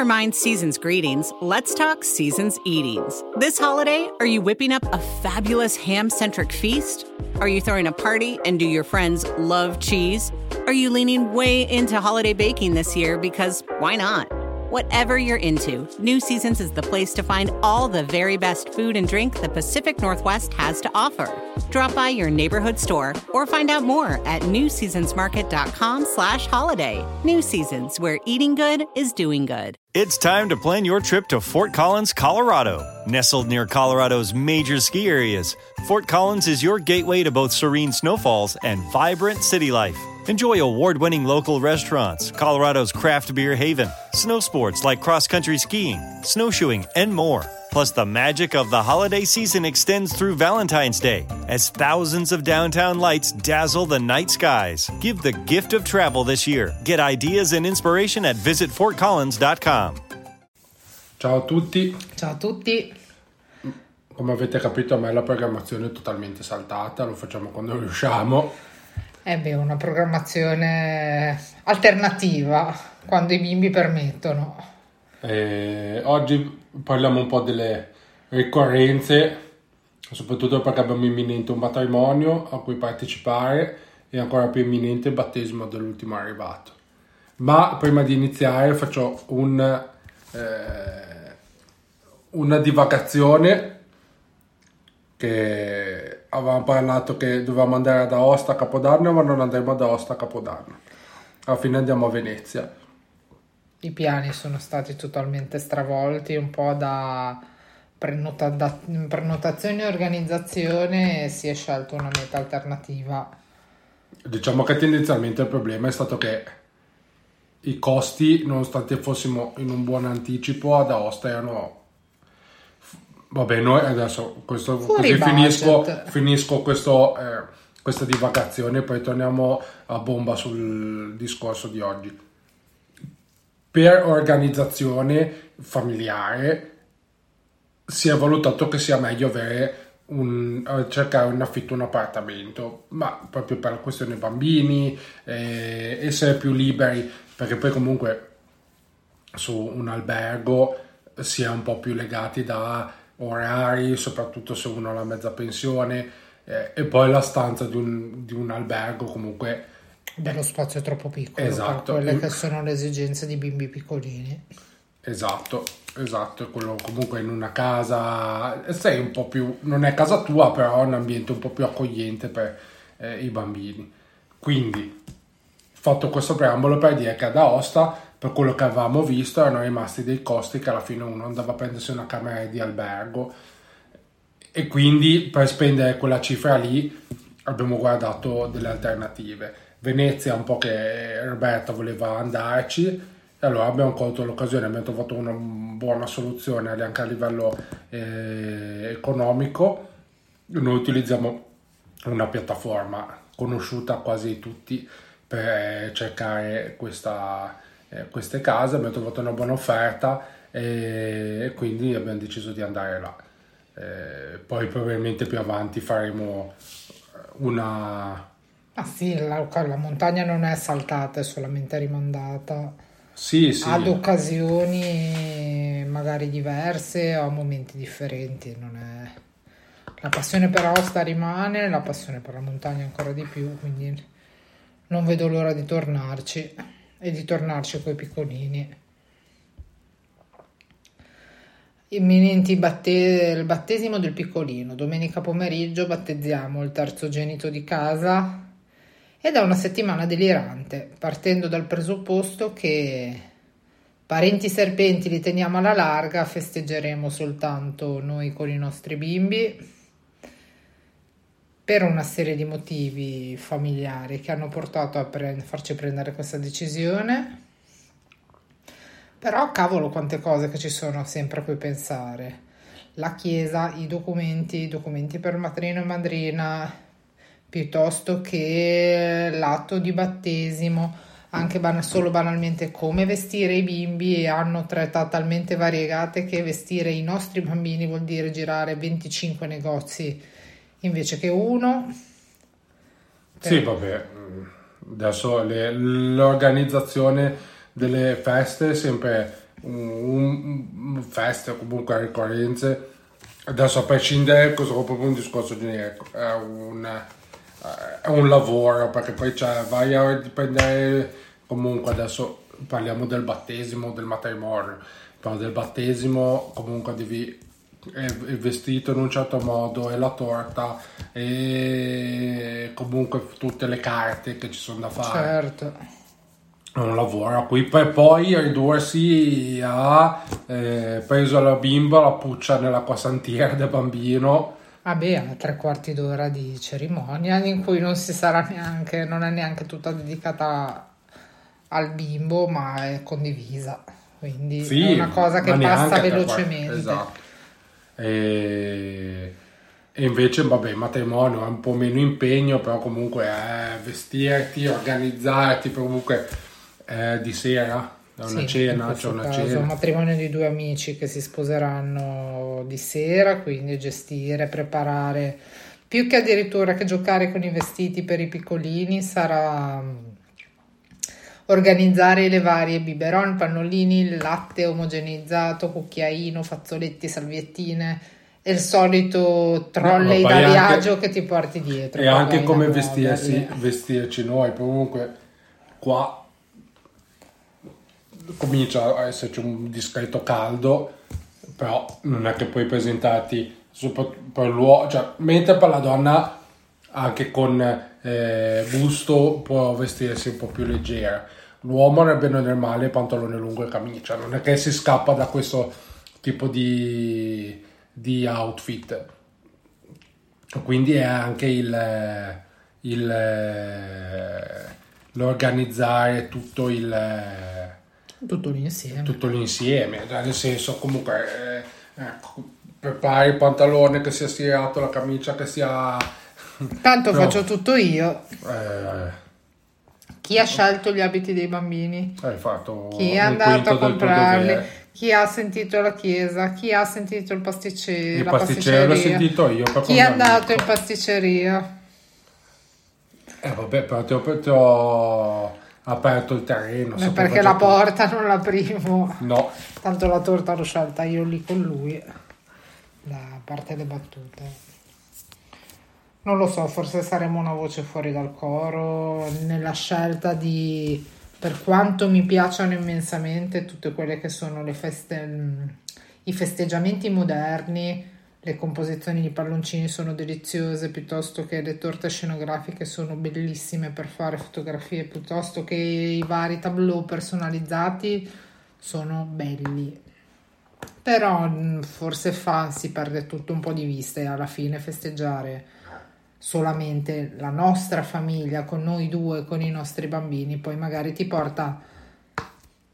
Never mind season's greetings, let's talk season's eatings. This holiday, are you whipping up a fabulous ham centric feast? Are you throwing a party and do your friends love cheese? Are you leaning way into holiday baking this year because why not? Whatever you're into, New Seasons is the place to find all the very best food and drink the Pacific Northwest has to offer. Drop by your neighborhood store or find out more at newseasonsmarket.com slash holiday. New Seasons, where eating good is doing good. It's time to plan your trip to Fort Collins, Colorado. Nestled near Colorado's major ski areas, Fort Collins is your gateway to both serene snowfalls and vibrant city life. Enjoy award winning local restaurants, Colorado's craft beer haven, snow sports like cross country skiing, snowshoeing, and more. Plus, the magic of the holiday season extends through Valentine's Day as thousands of downtown lights dazzle the night skies. Give the gift of travel this year. Get ideas and inspiration at visitfortcollins.com. Ciao a tutti, Ciao a tutti. come avete capito a me la programmazione è totalmente saltata, lo facciamo quando riusciamo. Eh beh, una programmazione alternativa quando i bimbi permettono. E oggi parliamo un po' delle ricorrenze, soprattutto perché abbiamo imminente un matrimonio a cui partecipare e ancora più imminente il battesimo dell'ultimo arrivato. Ma prima di iniziare faccio un, eh, una divagazione che avevamo parlato che dovevamo andare ad Aosta a Capodanno, ma non andremo ad Aosta a Capodanno. Alla fine andiamo a Venezia. I piani sono stati totalmente stravolti, un po' da, prenota- da prenotazione e organizzazione si è scelta una meta alternativa. Diciamo che tendenzialmente il problema è stato che i costi, nonostante fossimo in un buon anticipo, ad Aosta erano... Vabbè, noi adesso questo, così finisco, finisco questo, eh, questa divagazione e poi torniamo a bomba sul discorso di oggi. Per organizzazione familiare si è valutato che sia meglio avere un, eh, cercare un affitto un appartamento, ma proprio per la questione bambini, eh, essere più liberi, perché poi comunque su un albergo si è un po' più legati da orari, soprattutto se uno ha la mezza pensione, eh, e poi la stanza di un, di un albergo comunque Dello spazio troppo piccolo Esatto. quelle che sono le esigenze di bimbi piccolini. Esatto, esatto, quello comunque in una casa, sei un po' più, non è casa tua, però è un ambiente un po' più accogliente per eh, i bambini. Quindi, fatto questo preambolo per dire che ad Aosta, per quello che avevamo visto, erano rimasti dei costi che alla fine uno andava a prendersi una camera di albergo e quindi per spendere quella cifra lì abbiamo guardato delle alternative. Venezia un po' che Roberta voleva andarci e allora abbiamo colto l'occasione, abbiamo trovato una buona soluzione anche a livello eh, economico. Noi utilizziamo una piattaforma conosciuta quasi tutti per eh, cercare questa, eh, queste case, abbiamo trovato una buona offerta e, quindi abbiamo deciso di andare là. Eh, poi probabilmente più avanti faremo una... Ah sì, la, la montagna non è saltata, è solamente rimandata Sì, sì. ad occasioni magari diverse o a momenti differenti. Non è... La passione per Aosta rimane, la passione per la montagna ancora di più, quindi non vedo l'ora di tornarci e di tornarci coi piccolini. Imminenti batte- il battesimo del piccolino. Domenica pomeriggio battezziamo il terzogenito di casa ed è una settimana delirante, partendo dal presupposto che parenti serpenti li teniamo alla larga, festeggeremo soltanto noi con i nostri bimbi per una serie di motivi familiari che hanno portato a pre- farci prendere questa decisione. Però cavolo quante cose che ci sono sempre a cui pensare. La chiesa, i documenti, i documenti per matrino e madrina, piuttosto che l'atto di battesimo, anche ban- solo banalmente come vestire i bimbi hanno tre età talmente variegate che vestire i nostri bambini vuol dire girare 25 negozi invece che uno. Sì, vabbè, adesso le- l'organizzazione delle feste è sempre un, un feste comunque ricorrenze adesso a prescindere questo è proprio un discorso generico è un, è un lavoro perché poi c'è vai a dipendere comunque adesso parliamo del battesimo del matrimonio però del battesimo comunque devi è vestito in un certo modo e la torta e comunque tutte le carte che ci sono da fare Certo. è un lavoro a cui per poi ridursi a eh, preso la bimba la puccia nell'acqua santiera del bambino Vabbè, a tre quarti d'ora di cerimonia in cui non si sarà neanche, non è neanche tutta dedicata al bimbo, ma è condivisa. Quindi Sì, è una cosa che passa velocemente. esatto e, e invece vabbè matrimonio è un po' meno impegno però comunque è vestirti organizzarti comunque è di sera è una Sì, cena c'è una caso, un cena. matrimonio di due amici che si sposeranno di sera, quindi gestire, preparare, più che addirittura che giocare con i vestiti per i piccolini, sarà organizzare le varie biberon, pannolini, latte omogeneizzato, cucchiaino, fazzoletti, salviettine e il solito trolley No, da poi anche- viaggio che ti porti dietro. e anche come vestirsi, vestirci noi comunque qua comincia a esserci un discreto caldo però non è che puoi presentarti per l'uomo cioè mentre per la donna anche con eh, busto può vestirsi un po' più leggera. L'uomo nel bene o nel male pantalone lungo e camicia non è che si scappa da questo tipo di, di outfit. Quindi è anche il, il l'organizzare tutto il Tutto l'insieme. tutto l'insieme. Cioè nel senso comunque eh, ecco, prepari il pantalone che sia stirato la camicia che sia Tanto No. faccio tutto io. eh, Chi ha scelto gli abiti dei bambini? hai fatto Chi è andato a comprarli? Chi ha sentito la chiesa? Chi ha sentito il pasticce- il pasticcere l'ho sentito io Chi è andato in pasticceria? eh vabbè però ti ho, ti ho aperto il terreno Beh, perché la tutto. porta non l'aprivo. no Tanto la torta l'ho scelta io lì con lui. Da parte le battute. Non lo so, forse saremo una voce fuori dal coro nella scelta di, per quanto mi piacciono immensamente tutte quelle che sono le feste, mm, i festeggiamenti moderni, le composizioni di palloncini sono deliziose, piuttosto che le torte scenografiche sono bellissime per fare fotografie, piuttosto che i vari tableau personalizzati sono belli. Però mh, forse fa, si perde tutto un po' di vista e alla fine festeggiare solamente la nostra famiglia con noi due, con i nostri bambini, poi magari ti porta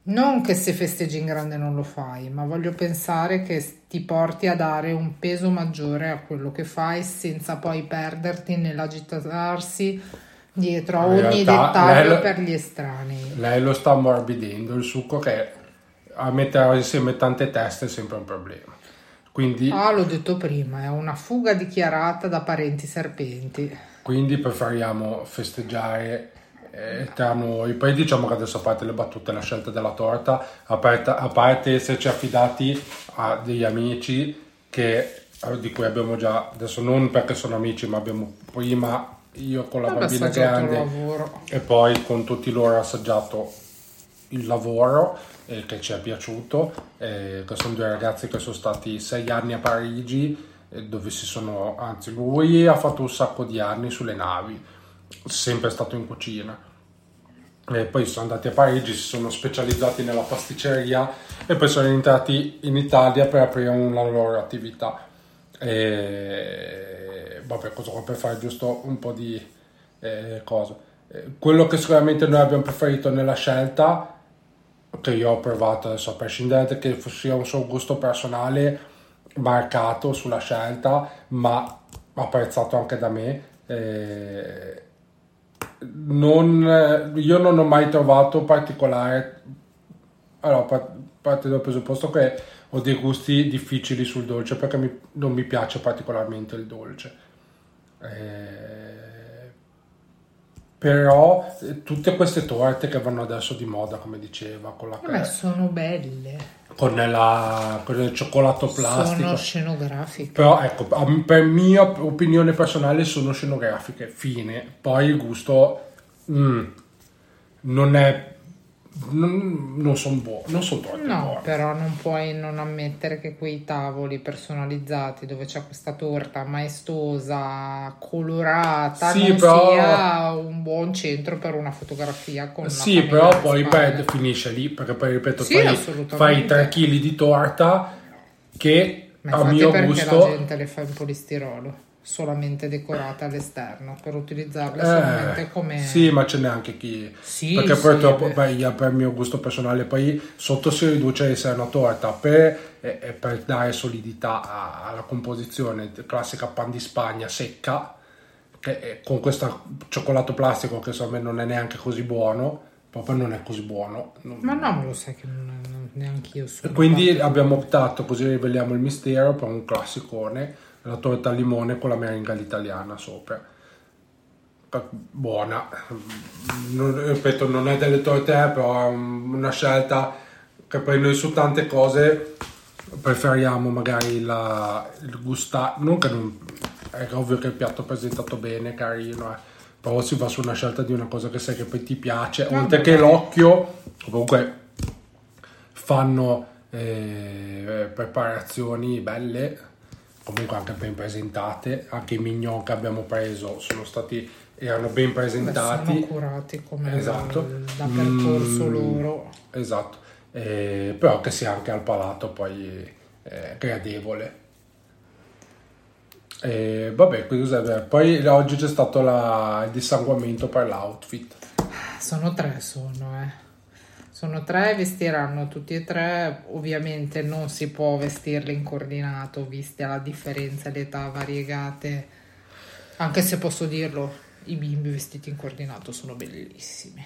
non che se festeggi in grande non lo fai, ma voglio pensare che ti porti a dare un peso maggiore a quello che fai senza poi perderti nell'agitarsi dietro a ogni realtà, dettaglio lei- per gli estranei. lei lo sta ammorbidendo il succo che a mettere insieme tante teste è sempre un problema quindi, Ah, l'ho detto prima, è una fuga dichiarata da parenti serpenti. quindi preferiamo festeggiare eh, tra noi. Poi diciamo che adesso a parte le battute la scelta della torta. A parte, a parte esserci affidati a degli amici che eh, di cui abbiamo già adesso non perché sono amici ma abbiamo prima io con la Vabbè, bambina grande e poi con tutti loro assaggiato il lavoro eh, che ci è piaciuto, eh, sono due ragazzi che sono stati sei anni a Parigi, eh, dove si sono, anzi lui ha fatto un sacco di anni sulle navi, sempre stato in cucina. E poi sono andati a Parigi, si sono specializzati nella pasticceria e poi sono entrati in Italia per aprire una loro attività. E vabbè, cosa vuoi per fare giusto un po' di eh, cose. Eh, quello che sicuramente noi abbiamo preferito nella scelta, che io ho provato adesso a prescindere che sia un suo gusto personale marcato sulla scelta, ma apprezzato anche da me. eh, non, io non ho mai trovato particolare allora pa- parte dal presupposto che ho dei gusti difficili sul dolce perché mi- non mi piace particolarmente il dolce Eh, Però eh, tutte queste torte che vanno adesso di moda, come diceva, con la Ma sono belle. Con, la, con il cioccolato plastico. Sono scenografiche. Però ecco, per mia opinione personale sono scenografiche, fine. Poi il gusto mm, non è non, non sono buoni, non sono torte No, buone. però non puoi non ammettere che quei tavoli personalizzati dove c'è questa torta maestosa, colorata, sì, però... sia un buon centro per una fotografia con Sì, però poi beh, finisce lì, perché poi ripeto, sì, fai 3 kg di torta che Ma a mio gusto... la gente le fa in polistirolo solamente decorate all'esterno per utilizzarle eh, solamente come sì ma ce n'è anche chi sì, perché sì, purtroppo beh, per il mio gusto personale poi sotto si riduce a essere una torta per, e, per dare solidità alla composizione classica pan di spagna secca che con questo cioccolato plastico che secondo me non è neanche così buono proprio non è così buono ma no ma lo sai che non, non neanche io sono quindi abbiamo optato così riveliamo il mistero per un classicone la torta al limone con la meringa all'italiana sopra. Buona, non, ripeto, non è delle torte, eh, però è una scelta che poi noi su tante cose. Preferiamo magari la, il gustare, non che non, è ovvio che il piatto è presentato bene, carino, eh, però si va su una scelta di una cosa che sai che poi ti piace, no, oltre che l'occhio, comunque fanno eh, preparazioni belle comunque anche ben presentate, anche i mignon che abbiamo preso sono stati erano ben presentati. Beh, sono curati come esatto. da, percorso mm, loro. Esatto, eh, però che sia anche al palato poi eh, gradevole. E vabbè, poi oggi c'è stato la, il dissanguamento per l'outfit. Sono tre, sono eh. Sono tre, vestiranno tutti e tre, ovviamente non si può vestirli in coordinato, viste la differenza, le età variegate, anche se posso dirlo, i bimbi vestiti in coordinato sono bellissimi,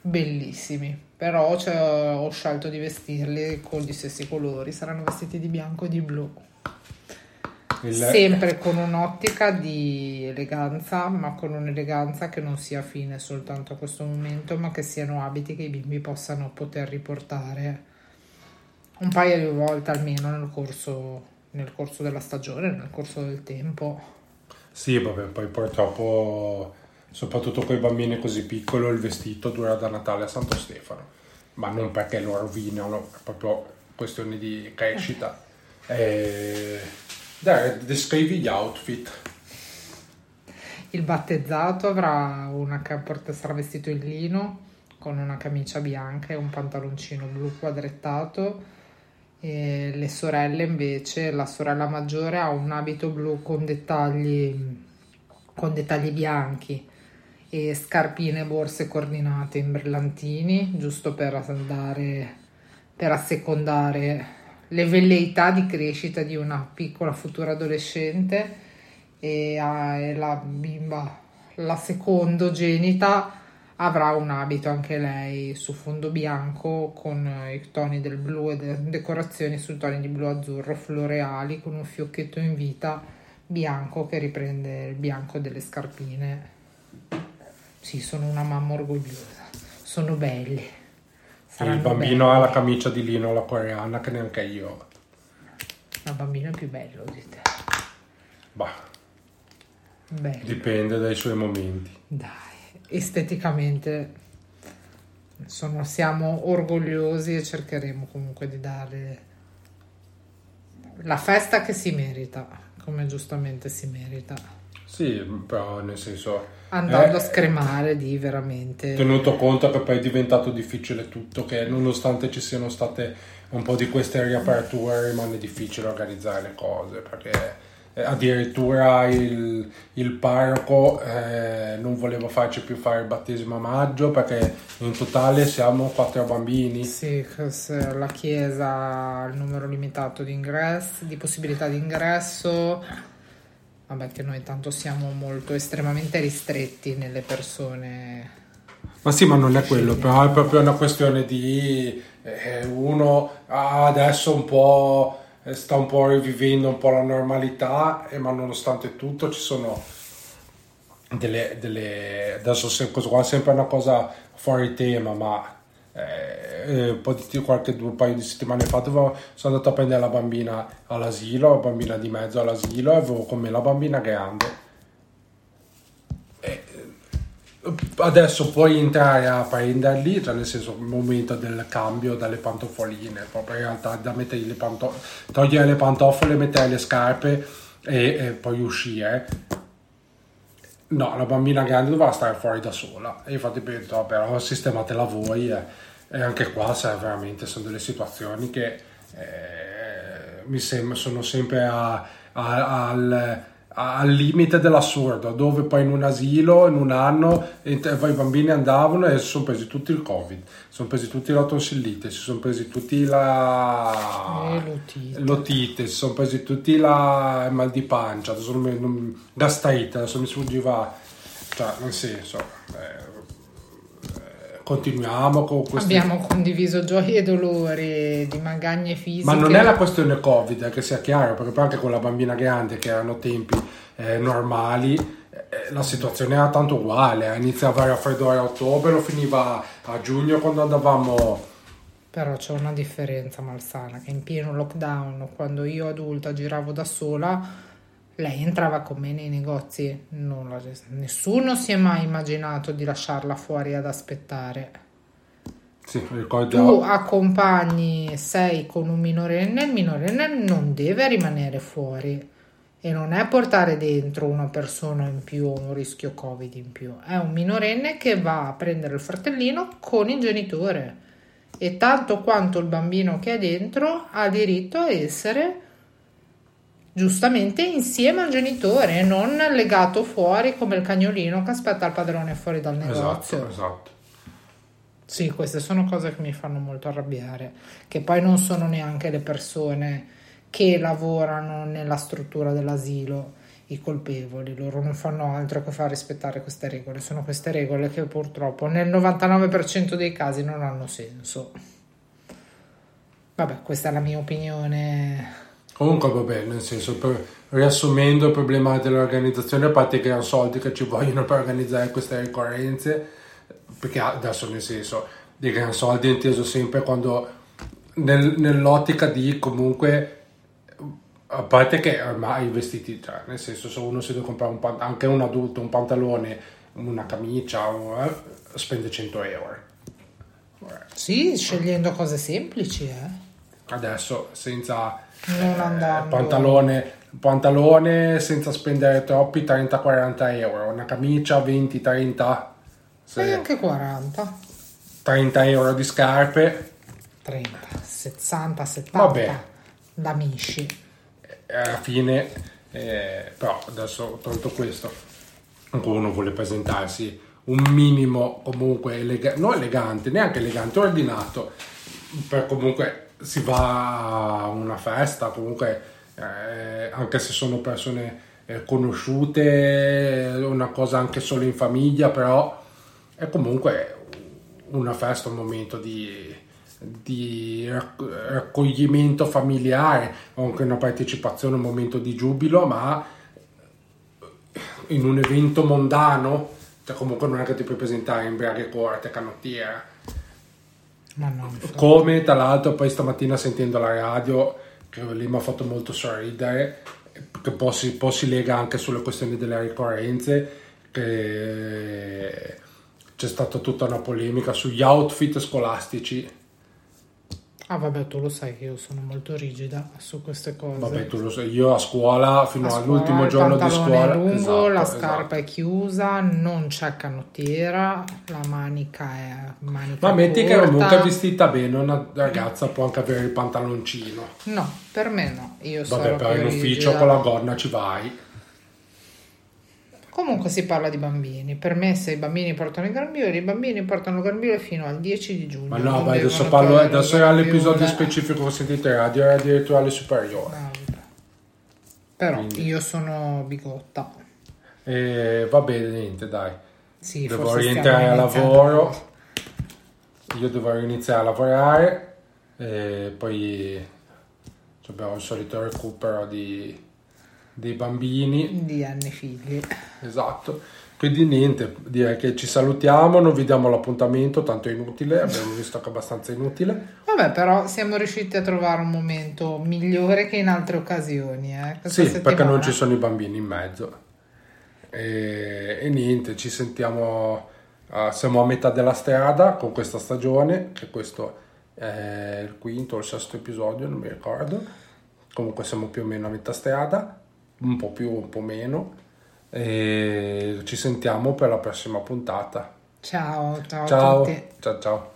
bellissimi, però cioè, ho scelto di vestirli con gli stessi colori, saranno vestiti di bianco e di blu. Il... Sempre con un'ottica di eleganza, ma con un'eleganza che non sia fine soltanto a questo momento, ma che siano abiti che i bimbi possano poter riportare un paio di volte almeno nel corso, nel corso della stagione, nel corso del tempo. Sì, vabbè, poi purtroppo, soprattutto con i bambini così piccoli, il vestito dura da Natale a Santo Stefano, ma non perché lo rovinano, è proprio questione di crescita. E eh, dai, descrivi gli outfit. Il battezzato avrà una porta, sarà vestito in lino con una camicia bianca e un pantaloncino blu quadrettato. E le sorelle invece, la sorella maggiore ha un abito blu con dettagli, con dettagli bianchi e scarpine borse coordinate in brillantini, giusto per andare per assecondare le velleità di crescita di una piccola futura adolescente e, la bimba, la secondogenita, avrà un abito anche lei su fondo bianco con i toni del blu e decorazioni sui toni di blu azzurro floreali con un fiocchetto in vita bianco che riprende il bianco delle scarpine. Sì, sono una mamma orgogliosa, sono belli. Il bambino belli. ha la camicia di lino alla coreana che neanche io ho. Il bambino è più bello di te. Bah. Bello. Dipende dai suoi momenti. Dai, esteticamente sono, siamo orgogliosi e cercheremo comunque di dare la festa che si merita, come giustamente si merita. Sì, però nel senso andando eh, a scremare di veramente. Tenuto conto che poi è diventato difficile tutto che nonostante ci siano state un po' di queste riaperture rimane difficile organizzare le cose perché eh, addirittura il, il parroco eh, non voleva farci più fare il battesimo a maggio perché in totale siamo quattro bambini. Sì, la chiesa ha il numero limitato di ingressi di possibilità di ingresso Vabbè, che noi tanto siamo molto estremamente ristretti nelle persone. Ma sì, ma non è quello, però è proprio una questione di eh, uno ah, adesso un po' eh, sta un po' rivivendo un po' la normalità, eh, ma nonostante tutto ci sono delle, delle adesso se, qua è sempre una cosa fuori tema, ma eh, di qualche due paio di settimane fa dovevo, sono andato a prendere la bambina all'asilo, la bambina di mezzo all'asilo e avevo con me la bambina grande. E adesso puoi entrare a prenderli, cioè nel senso il momento del cambio dalle pantofoline, proprio in realtà da mettere le pantofole, togliere le pantofole, mettere le scarpe e, e poi uscire No, la bambina grande doveva stare fuori da sola. E infatti penso, però sistematela voi. Eh. E anche qua cioè, veramente sono delle situazioni che eh, mi sembra sono sempre a, a, al, al limite dell'assurdo, dove poi in un asilo in un anno i bambini andavano e si sono presi tutti il covid, sono presi tutti la tonsillite, si sono presi tutti la l'otite. l'otite, si sono presi tutti la il mal di pancia, adesso non non, gastrite, adesso mi sfuggiva, cioè nel senso... Eh, continuiamo con questi... Abbiamo condiviso gioie e dolori di magagne fisiche. Ma non è la questione Covid, eh, che sia chiaro, perché poi anche con la bambina grande, che erano tempi eh, normali, eh, la situazione era tanto uguale. Eh. Iniziava il raffreddore a ottobre, lo finiva a giugno quando andavamo... Però c'è una differenza malsana, che in pieno lockdown, quando io adulta giravo da sola lei entrava con me nei negozi, la, nessuno si è mai immaginato di lasciarla fuori ad aspettare. Sì. Tu accompagni, sei con un minorenne, il minorenne non deve rimanere fuori e non è portare dentro una persona in più o un rischio covid in più, è un minorenne che va a prendere il fratellino con il genitore e tanto quanto il bambino che è dentro ha diritto a essere giustamente insieme al genitore, non legato fuori come il cagnolino che aspetta il padrone fuori dal negozio. Esatto, esatto. Sì, queste sono cose che mi fanno molto arrabbiare, che poi non sono neanche le persone che lavorano nella struttura dell'asilo i colpevoli, loro non fanno altro che far rispettare queste regole, sono queste regole che purtroppo nel 99% dei casi non hanno senso. Vabbè, questa è la mia opinione Comunque vabbè, nel senso, per, riassumendo il problema dell'organizzazione, a parte che erano soldi che ci vogliono per organizzare queste ricorrenze, perché adesso nel senso, di gran soldi inteso sempre quando nel, nell'ottica di comunque a parte che ormai i vestiti, cioè, nel senso, se uno si deve comprare un pant- anche un adulto un pantalone, una camicia, eh, spende 100 euro. Sì, scegliendo cose semplici, eh. Adesso senza non andando. Pantalone, pantalone senza spendere troppi 30-40 euro, una camicia 20-30. E anche 40. 30 euro di scarpe. 30, 60, 70 Vabbè. da Mishi. Alla fine, eh, però adesso tolto questo, uno vuole presentarsi un minimo comunque elegante, non elegante, neanche elegante, ordinato, per comunque si va a una festa, comunque eh, anche se sono persone eh, conosciute, una cosa anche solo in famiglia, però è comunque una festa, un momento di, di raccoglimento familiare, anche una partecipazione, un momento di giubilo, ma in un evento mondano, cioè comunque non è che ti puoi presentare in braghe corte, canottiera No, Come tra l'altro poi stamattina sentendo la radio, che lì mi ha fatto molto sorridere, che poi si, poi si lega anche sulle questioni delle ricorrenze, che c'è stata tutta una polemica sugli outfit scolastici Ah vabbè, tu lo sai che io sono molto rigida su queste cose. Vabbè, tu lo sai, io a scuola fino a all'ultimo giorno di scuola... è lungo, esatto, la scarpa esatto. è chiusa, non c'è canottiera, la manica è manica Ma metti corta. che comunque è vestita bene, una ragazza può anche avere il pantaloncino. No, per me no, io Vabbè, però in ufficio con la gonna ci vai. Comunque si parla di bambini. Per me, se i bambini portano il grembiule, i bambini portano il grembiule fino al 10 di giugno. Ma no, ma adesso parlo, adesso il era grembiule. l'episodio specifico che in radio, era addirittura alle superiori. No. Però Quindi. io sono bigotta. E va bene, niente, dai. Sì, devo rientrare iniziando. lavoro. Io devo iniziare a lavorare e poi abbiamo il solito recupero di, dei bambini. Di anni figli. Esatto. Quindi niente, direi che ci salutiamo, non vi diamo l'appuntamento, tanto è inutile, abbiamo visto che è abbastanza inutile. Vabbè, però siamo riusciti a trovare un momento migliore che in altre occasioni. Eh, sì, settimana. perché non ci sono i bambini in mezzo. E, e niente, ci sentiamo, uh, siamo a metà della strada con questa stagione, che questo è il quinto o il sesto episodio, non mi ricordo. Comunque siamo più o meno a metà strada, un po' più, un po' meno e ci sentiamo per la prossima puntata. Ciao, ciao, ciao, ciao, ciao.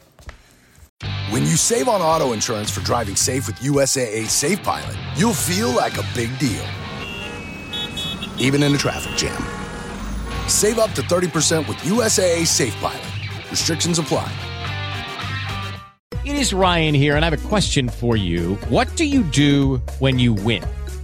When you save on auto insurance for driving safe with USAA Safe Pilot, you'll feel like a big deal, even in a traffic jam. Save up to 30% with USAA Safe Pilot. Restrictions apply. It is Ryan here, and I have a question for you. What do you do when you win?